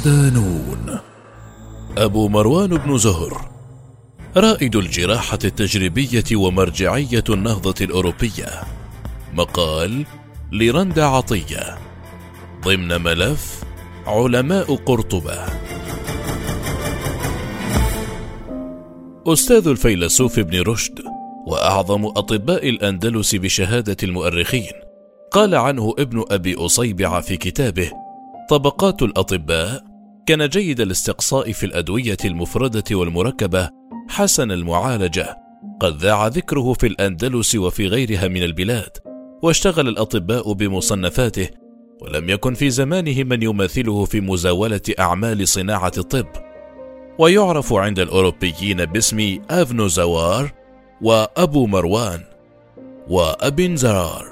ودانون أبو مروان بن زهر رائد الجراحة التجريبية ومرجعية النهضة الأوروبية. مقال لرندا عطية. ضمن ملف علماء قرطبة. أستاذ الفيلسوف ابن رشد وأعظم أطباء الأندلس بشهادة المؤرخين. قال عنه ابن أبي أصيبع في كتابه طبقات الأطباء كان جيد الاستقصاء في الأدوية المفردة والمركبة حسن المعالجة. قد ذاع ذكره في الأندلس وفي غيرها من البلاد واشتغل الأطباء بمصنفاته ولم يكن في زمانه من يماثله في مزاولة أعمال صناعة الطب. ويعرف عند الأوروبيين باسم أفنو زوار وأبو مروان وأبن زرار.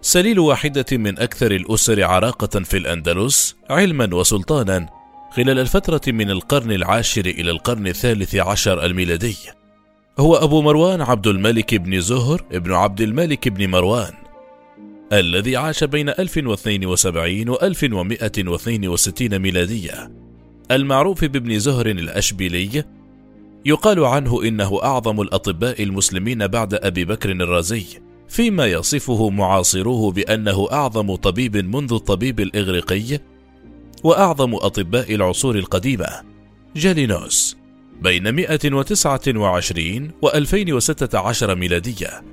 سليل واحدة من أكثر الأسر عراقة في الأندلس علما وسلطانا. خلال الفترة من القرن العاشر إلى القرن الثالث عشر الميلادي هو أبو مروان عبد الملك بن زهر ابن عبد الملك بن مروان الذي عاش بين 1072 و 1162 ميلادية المعروف بابن زهر الأشبيلي يقال عنه إنه أعظم الأطباء المسلمين بعد أبي بكر الرازي فيما يصفه معاصروه بأنه أعظم طبيب منذ الطبيب الإغريقي وأعظم أطباء العصور القديمة. جالينوس بين 129 و 2016 ميلادية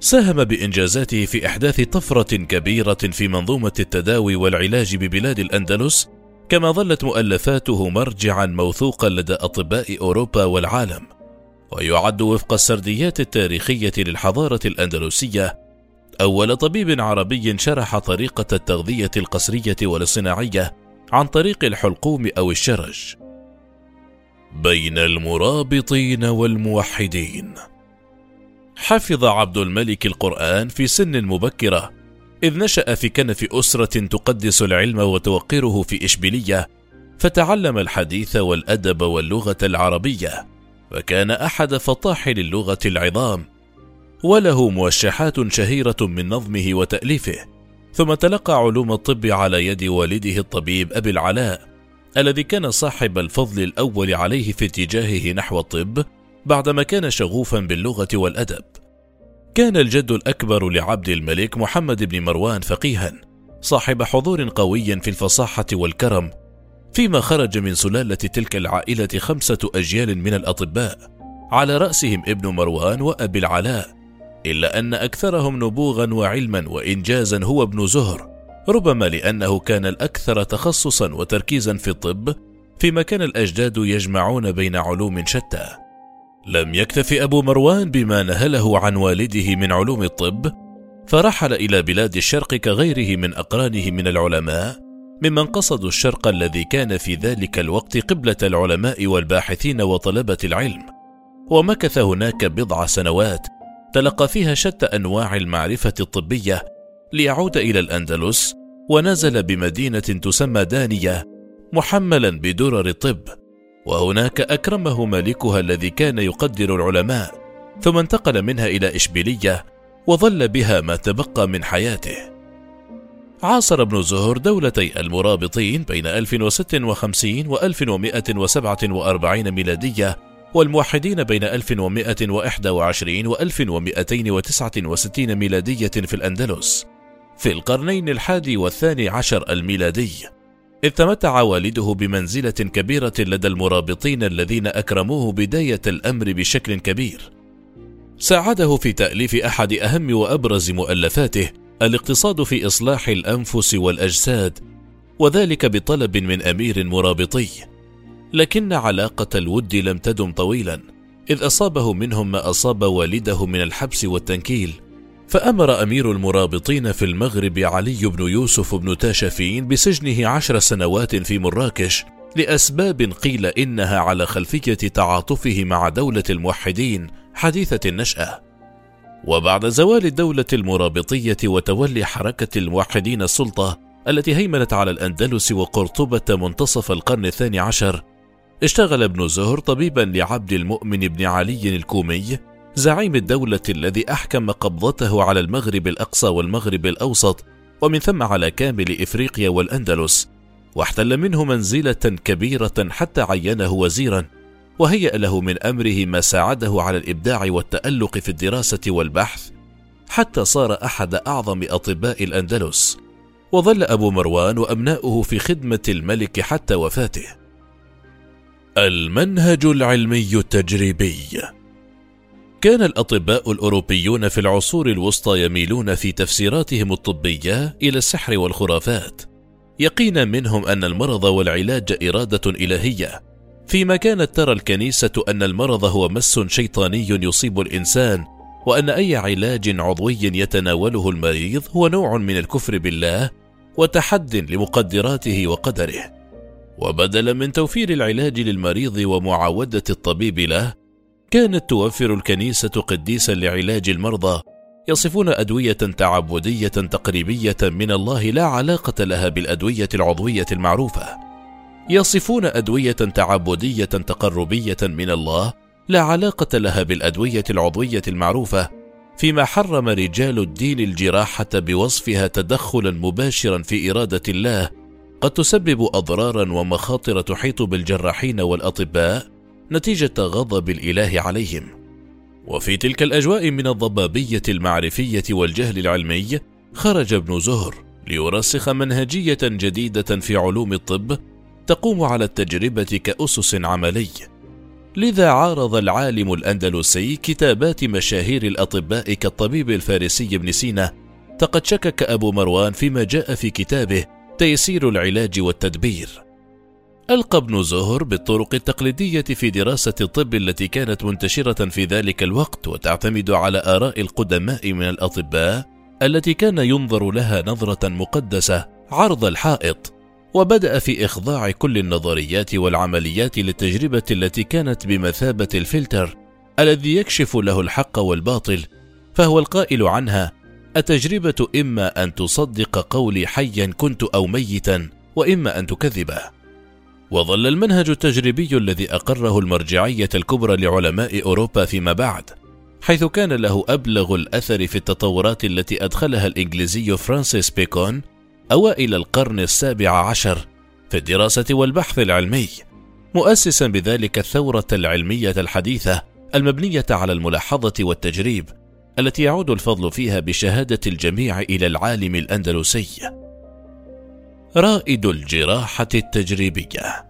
ساهم بإنجازاته في إحداث طفرة كبيرة في منظومة التداوي والعلاج ببلاد الأندلس كما ظلت مؤلفاته مرجعا موثوقا لدى أطباء أوروبا والعالم. ويعد وفق السرديات التاريخية للحضارة الأندلسية أول طبيب عربي شرح طريقة التغذية القسرية والصناعية عن طريق الحلقوم أو الشرج. بين المرابطين والموحدين. حفظ عبد الملك القرآن في سن مبكرة إذ نشأ في كنف أسرة تقدس العلم وتوقره في إشبيلية فتعلم الحديث والأدب واللغة العربية وكان أحد فطاحل اللغة العظام وله موشحات شهيرة من نظمه وتأليفه. ثم تلقى علوم الطب على يد والده الطبيب أبي العلاء الذي كان صاحب الفضل الأول عليه في اتجاهه نحو الطب بعدما كان شغوفا باللغة والأدب. كان الجد الأكبر لعبد الملك محمد بن مروان فقيها صاحب حضور قوي في الفصاحة والكرم فيما خرج من سلالة تلك العائلة خمسة أجيال من الأطباء على رأسهم ابن مروان وأبي العلاء إلا أن أكثرهم نبوغا وعلما وإنجازا هو ابن زهر ربما لأنه كان الأكثر تخصصا وتركيزا في الطب فيما كان الأجداد يجمعون بين علوم شتى. لم يكتف أبو مروان بما نهله عن والده من علوم الطب فرحل إلى بلاد الشرق كغيره من أقرانه من العلماء ممن قصدوا الشرق الذي كان في ذلك الوقت قبلة العلماء والباحثين وطلبة العلم. ومكث هناك بضع سنوات تلقى فيها شتى أنواع المعرفة الطبية ليعود إلى الأندلس ونزل بمدينة تسمى دانية محملا بدرر الطب وهناك أكرمه مالكها الذي كان يقدر العلماء ثم انتقل منها إلى إشبيلية وظل بها ما تبقى من حياته. عاصر ابن زهر دولتي المرابطين بين 1056 و 1147 ميلادية والموحدين بين 1121 و 1269 ميلادية في الأندلس في القرنين الحادي والثاني عشر الميلادي. إذ تمتع والده بمنزلة كبيرة لدى المرابطين الذين أكرموه بداية الأمر بشكل كبير. ساعده في تأليف أحد أهم وأبرز مؤلفاته الاقتصاد في إصلاح الأنفس والأجساد وذلك بطلب من أمير مرابطي. لكن علاقة الود لم تدم طويلا. إذ أصابه منهم ما أصاب والده من الحبس والتنكيل. فأمر أمير المرابطين في المغرب علي بن يوسف بن تاشفين بسجنه عشر سنوات في مراكش لأسباب قيل إنها على خلفية تعاطفه مع دولة الموحدين حديثة النشأة. وبعد زوال الدولة المرابطية وتولي حركة الموحدين السلطة التي هيمنت على الأندلس وقرطبة منتصف القرن الثاني عشر اشتغل ابن زهر طبيبا لعبد المؤمن بن علي الكومي زعيم الدولة الذي أحكم قبضته على المغرب الأقصى والمغرب الأوسط ومن ثم على كامل إفريقيا والأندلس. واحتل منه منزلة كبيرة حتى عينه وزيرا وهيأ له من أمره ما ساعده على الإبداع والتألق في الدراسة والبحث حتى صار أحد أعظم أطباء الأندلس. وظل أبو مروان وأبناؤه في خدمة الملك حتى وفاته. المنهج العلمي التجريبي. كان الأطباء الأوروبيون في العصور الوسطى يميلون في تفسيراتهم الطبية إلى السحر والخرافات. يقينا منهم أن المرض والعلاج إرادة إلهية. فيما كانت ترى الكنيسة أن المرض هو مس شيطاني يصيب الإنسان وأن أي علاج عضوي يتناوله المريض هو نوع من الكفر بالله وتحد لمقدراته وقدره. وبدلا من توفير العلاج للمريض ومعاودة الطبيب له كانت توفر الكنيسة قديسا لعلاج المرضى يصفون أدوية تعبدية تقريبية من الله لا علاقة لها بالأدوية العضوية المعروفة. يصفون أدوية تعبدية تقربية من الله لا علاقة لها بالأدوية العضوية المعروفة، فيما حرم رجال الدين الجراحة بوصفها تدخلا مباشرا في إرادة الله قد تسبب أضرارا ومخاطر تحيط بالجراحين والأطباء نتيجة غضب الإله عليهم. وفي تلك الأجواء من الضبابية المعرفية والجهل العلمي خرج ابن زهر ليرسخ منهجية جديدة في علوم الطب تقوم على التجربة كأسس عملي. لذا عارض العالم الأندلسي كتابات مشاهير الأطباء كالطبيب الفارسي ابن سينا، فقد شكك أبو مروان فيما جاء في كتابه تيسير العلاج والتدبير. ألقى ابن زهر بالطرق التقليدية في دراسة الطب التي كانت منتشرة في ذلك الوقت وتعتمد على آراء القدماء من الأطباء التي كان ينظر لها نظرة مقدسة عرض الحائط وبدأ في إخضاع كل النظريات والعمليات للتجربة التي كانت بمثابة الفلتر الذي يكشف له الحق والباطل فهو القائل عنها التجربة إما أن تصدق قولي حيا كنت أو ميتا وإما أن تكذبه وظل المنهج التجريبي الذي أقره المرجعية الكبرى لعلماء أوروبا فيما بعد حيث كان له أبلغ الأثر في التطورات التي أدخلها الإنجليزي فرانسيس بيكون أوائل القرن السابع عشر في الدراسة والبحث العلمي مؤسسا بذلك الثورة العلمية الحديثة المبنية على الملاحظة والتجريب. التي يعود الفضل فيها بشهادة الجميع إلى العالم الأندلسي. رائد الجراحة التجريبية.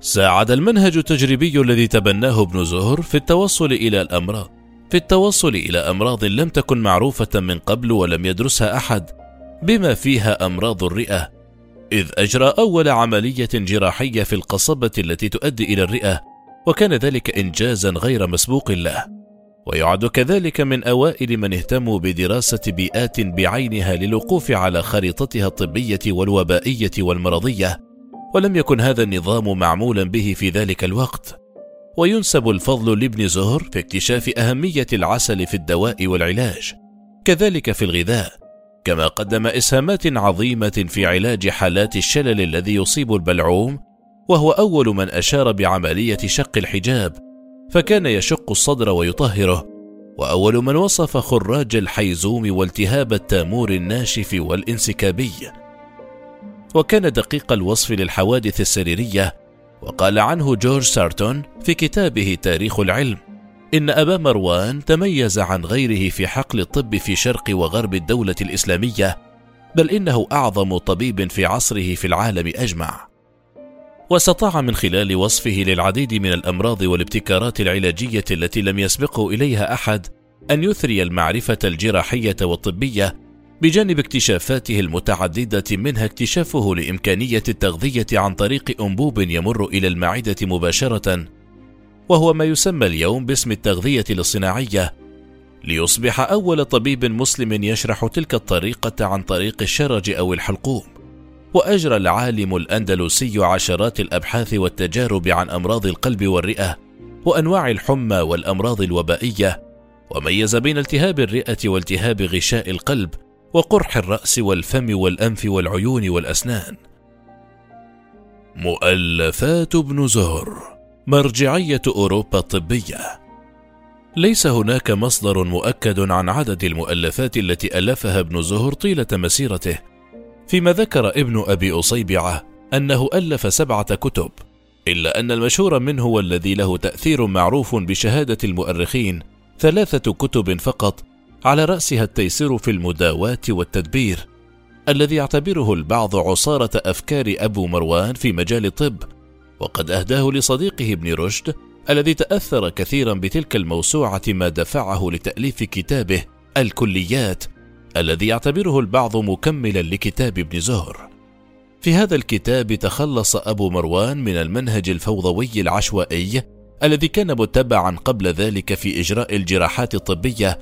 ساعد المنهج التجريبي الذي تبناه ابن زهر في التوصل إلى الأمراض. في التوصل إلى أمراض لم تكن معروفة من قبل ولم يدرسها أحد بما فيها أمراض الرئة. إذ أجرى أول عملية جراحية في القصبة التي تؤدي إلى الرئة وكان ذلك إنجازا غير مسبوق له. ويعد كذلك من أوائل من اهتموا بدراسة بيئات بعينها للوقوف على خريطتها الطبية والوبائية والمرضية، ولم يكن هذا النظام معمولا به في ذلك الوقت. وينسب الفضل لابن زهر في اكتشاف أهمية العسل في الدواء والعلاج، كذلك في الغذاء، كما قدم إسهامات عظيمة في علاج حالات الشلل الذي يصيب البلعوم، وهو أول من أشار بعملية شق الحجاب فكان يشق الصدر ويطهره وأول من وصف خراج الحيزوم والتهاب التامور الناشف والانسكابي. وكان دقيق الوصف للحوادث السريرية وقال عنه جورج سارتون في كتابه تاريخ العلم إن أبا مروان تميز عن غيره في حقل الطب في شرق وغرب الدولة الإسلامية بل إنه أعظم طبيب في عصره في العالم أجمع. واستطاع من خلال وصفه للعديد من الأمراض والابتكارات العلاجية التي لم يسبقه إليها أحد أن يثري المعرفة الجراحية والطبية بجانب اكتشافاته المتعددة منها اكتشافه لإمكانية التغذية عن طريق أنبوب يمر إلى المعدة مباشرة وهو ما يسمى اليوم باسم التغذية الاصطناعية ليصبح أول طبيب مسلم يشرح تلك الطريقة عن طريق الشرج أو الحلقوم. وأجرى العالم الأندلسي عشرات الأبحاث والتجارب عن أمراض القلب والرئة وأنواع الحمى والأمراض الوبائية وميز بين التهاب الرئة والتهاب غشاء القلب وقرح الرأس والفم والأنف والعيون والأسنان. مؤلفات ابن زهر مرجعية أوروبا الطبية. ليس هناك مصدر مؤكد عن عدد المؤلفات التي ألفها ابن زهر طيلة مسيرته فيما ذكر ابن أبي أصيبعة أنه ألف سبعة كتب إلا أن المشهور منه والذي له تأثير معروف بشهادة المؤرخين ثلاثة كتب فقط على رأسها التيسير في المداواة والتدبير الذي يعتبره البعض عصارة أفكار أبو مروان في مجال الطب وقد أهداه لصديقه ابن رشد الذي تأثر كثيرا بتلك الموسوعة ما دفعه لتأليف كتابه الكليات الذي يعتبره البعض مكملا لكتاب ابن زهر. في هذا الكتاب تخلص أبو مروان من المنهج الفوضوي العشوائي الذي كان متبعا قبل ذلك في إجراء الجراحات الطبية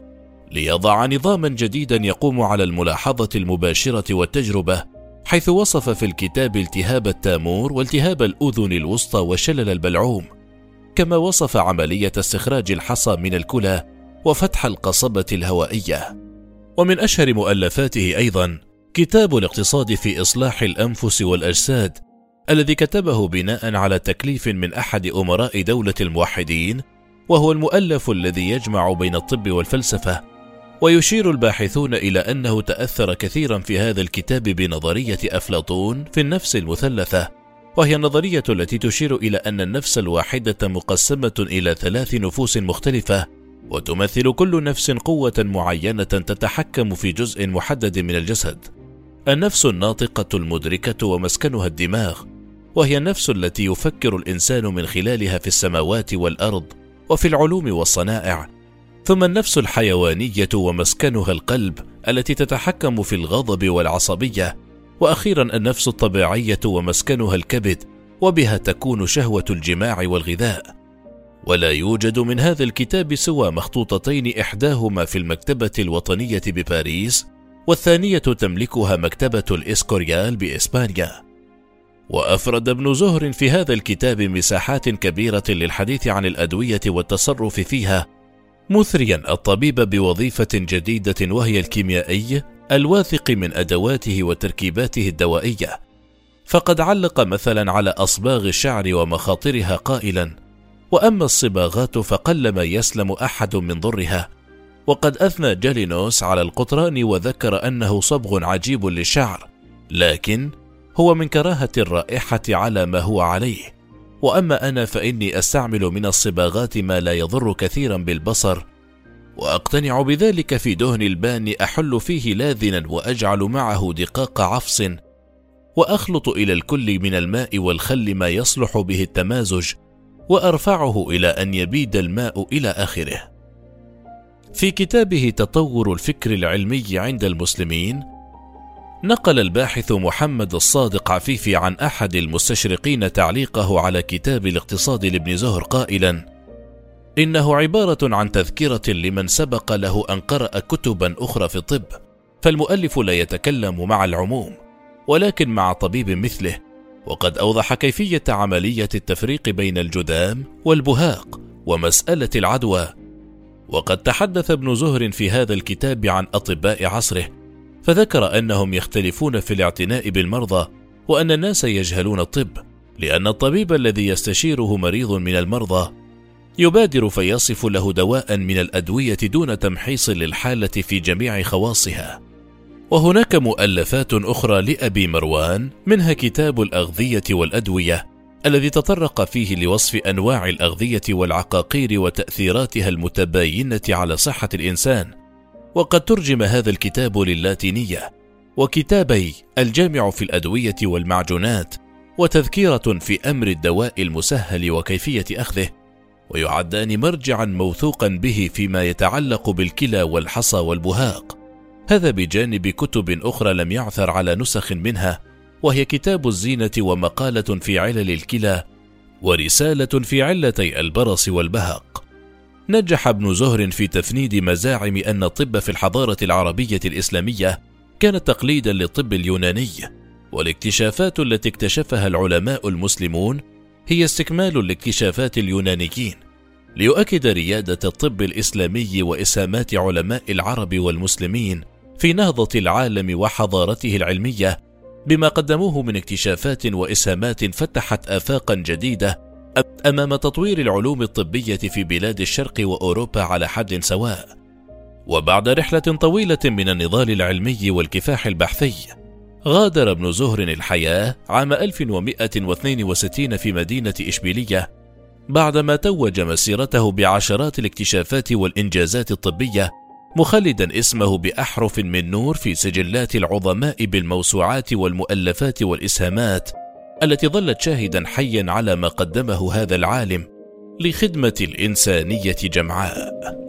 ليضع نظاما جديدا يقوم على الملاحظة المباشرة والتجربة حيث وصف في الكتاب التهاب التامور والتهاب الأذن الوسطى وشلل البلعوم. كما وصف عملية استخراج الحصى من الكلى وفتح القصبة الهوائية. ومن أشهر مؤلفاته أيضا كتاب الاقتصاد في إصلاح الأنفس والأجساد الذي كتبه بناء على تكليف من أحد أمراء دولة الموحدين وهو المؤلف الذي يجمع بين الطب والفلسفة. ويشير الباحثون إلى أنه تأثر كثيرا في هذا الكتاب بنظرية أفلاطون في النفس المثلثة وهي النظرية التي تشير إلى أن النفس الواحدة مقسمة إلى ثلاث نفوس مختلفة. وتمثل كل نفس قوة معينة تتحكم في جزء محدد من الجسد. النفس الناطقة المدركة ومسكنها الدماغ وهي النفس التي يفكر الإنسان من خلالها في السماوات والأرض وفي العلوم والصنائع. ثم النفس الحيوانية ومسكنها القلب التي تتحكم في الغضب والعصبية. وأخيرا النفس الطبيعية ومسكنها الكبد وبها تكون شهوة الجماع والغذاء. ولا يوجد من هذا الكتاب سوى مخطوطتين إحداهما في المكتبة الوطنية بباريس والثانية تملكها مكتبة الإسكوريال بإسبانيا. وأفرد ابن زهر في هذا الكتاب مساحات كبيرة للحديث عن الأدوية والتصرف فيها مثريا الطبيب بوظيفة جديدة وهي الكيميائي الواثق من أدواته وتركيباته الدوائية. فقد علق مثلا على أصباغ الشعر ومخاطرها قائلا وأما الصباغات فقلما يسلم أحد من ضرها. وقد أثنى جالينوس على القطران وذكر أنه صبغ عجيب للشعر لكن هو من كراهة الرائحة على ما هو عليه. وأما أنا فإني أستعمل من الصباغات ما لا يضر كثيرا بالبصر. وأقتنع بذلك في دهن البان أحل فيه لاذنا وأجعل معه دقاق عفص. وأخلط إلى الكل من الماء والخل ما يصلح به التمازج. وأرفعه إلى أن يبيد الماء إلى آخره. في كتابه تطور الفكر العلمي عند المسلمين نقل الباحث محمد الصادق عفيفي عن أحد المستشرقين تعليقه على كتاب الاقتصاد لابن زهر قائلا إنه عبارة عن تذكرة لمن سبق له أن قرأ كتبا أخرى في الطب، فالمؤلف لا يتكلم مع العموم، ولكن مع طبيب مثله، وقد أوضح كيفية عملية التفريق بين الجذام والبهاق ومسألة العدوى. وقد تحدث ابن زهر في هذا الكتاب عن أطباء عصره، فذكر أنهم يختلفون في الاعتناء بالمرضى، وأن الناس يجهلون الطب، لأن الطبيب الذي يستشيره مريض من المرضى يبادر فيصف له دواء من الأدوية دون تمحيص للحالة في جميع خواصها وهناك مؤلفات أخرى لأبي مروان منها كتاب الأغذية والأدوية الذي تطرق فيه لوصف أنواع الأغذية والعقاقير وتأثيراتها المتباينة على صحة الإنسان. وقد ترجم هذا الكتاب للاتينية وكتابي الجامع في الأدوية والمعجونات وتذكيرة في أمر الدواء المسهل وكيفية أخذه. ويعدان مرجعا موثوقا به فيما يتعلق بالكلى والحصى والبهاق. هذا بجانب كتب أخرى لم يعثر على نسخ منها وهي كتاب الزينة ومقالة في علل الكلى ورسالة في علتي البرص والبهق نجح ابن زهر في تفنيد مزاعم أن الطب في الحضارة العربية الإسلامية كان تقليدا للطب اليوناني والاكتشافات التي اكتشفها العلماء المسلمون هي استكمال لاكتشافات اليونانيين ليؤكد ريادة الطب الإسلامي وإسهامات علماء العرب والمسلمين في نهضة العالم وحضارته العلمية بما قدموه من اكتشافات وإسهامات فتحت آفاقا جديدة أمام تطوير العلوم الطبية في بلاد الشرق وأوروبا على حد سواء. وبعد رحلة طويلة من النضال العلمي والكفاح البحثي، غادر ابن زهر الحياة عام 1162 في مدينة إشبيلية بعدما توج مسيرته بعشرات الاكتشافات والإنجازات الطبية مخلدا اسمه بأحرف من نور في سجلات العظماء بالموسوعات والمؤلفات والإسهامات التي ظلت شاهدا حيا على ما قدمه هذا العالم لخدمة الإنسانية جمعاء.